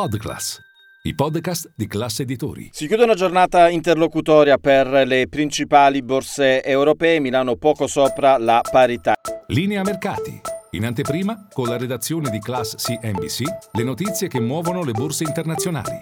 Podclass, i podcast di classe editori. Si chiude una giornata interlocutoria per le principali borse europee, Milano poco sopra la parità. Linea mercati. In anteprima, con la redazione di Class CNBC, le notizie che muovono le borse internazionali.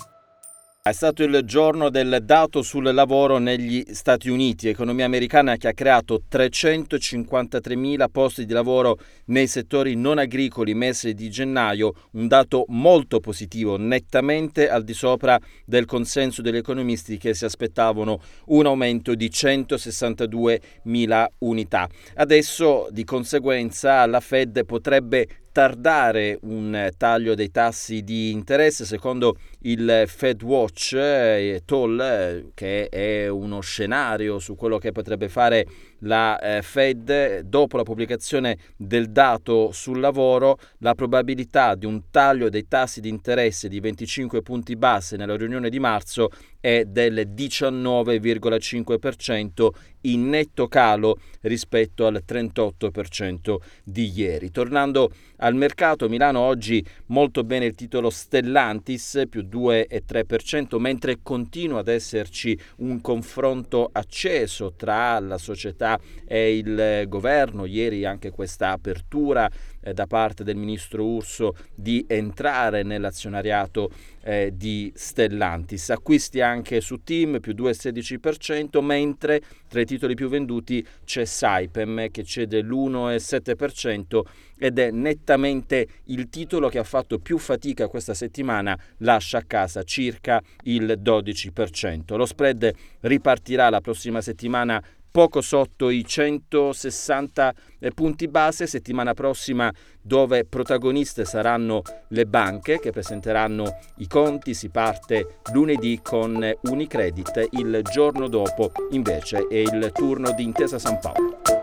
È stato il giorno del dato sul lavoro negli Stati Uniti, economia americana che ha creato 353.000 posti di lavoro nei settori non agricoli mese di gennaio, un dato molto positivo, nettamente al di sopra del consenso degli economisti che si aspettavano un aumento di 162.000 unità. Adesso di conseguenza la Fed potrebbe tardare un taglio dei tassi di interesse secondo il Fed Watch eh, Toll eh, che è uno scenario su quello che potrebbe fare la eh, Fed dopo la pubblicazione del dato sul lavoro la probabilità di un taglio dei tassi di interesse di 25 punti base nella riunione di marzo è del 19,5% in netto calo rispetto al 38% di ieri. Tornando al mercato, Milano oggi molto bene il titolo Stellantis più 2,3%, mentre continua ad esserci un confronto acceso tra la società e il governo. Ieri anche questa apertura eh, da parte del ministro Urso di entrare nell'azionariato eh, di Stellantis. Acquisti anche su Team più 2,16%, mentre tra i titoli più venduti c'è Saipem che cede l'1,7% ed è nettamente il titolo che ha fatto più fatica questa settimana, lascia a casa circa il 12%. Lo spread ripartirà la prossima settimana poco sotto i 160 eh, punti base, settimana prossima dove protagoniste saranno le banche che presenteranno i conti, si parte lunedì con Unicredit, il giorno dopo invece è il turno di Intesa San Paolo.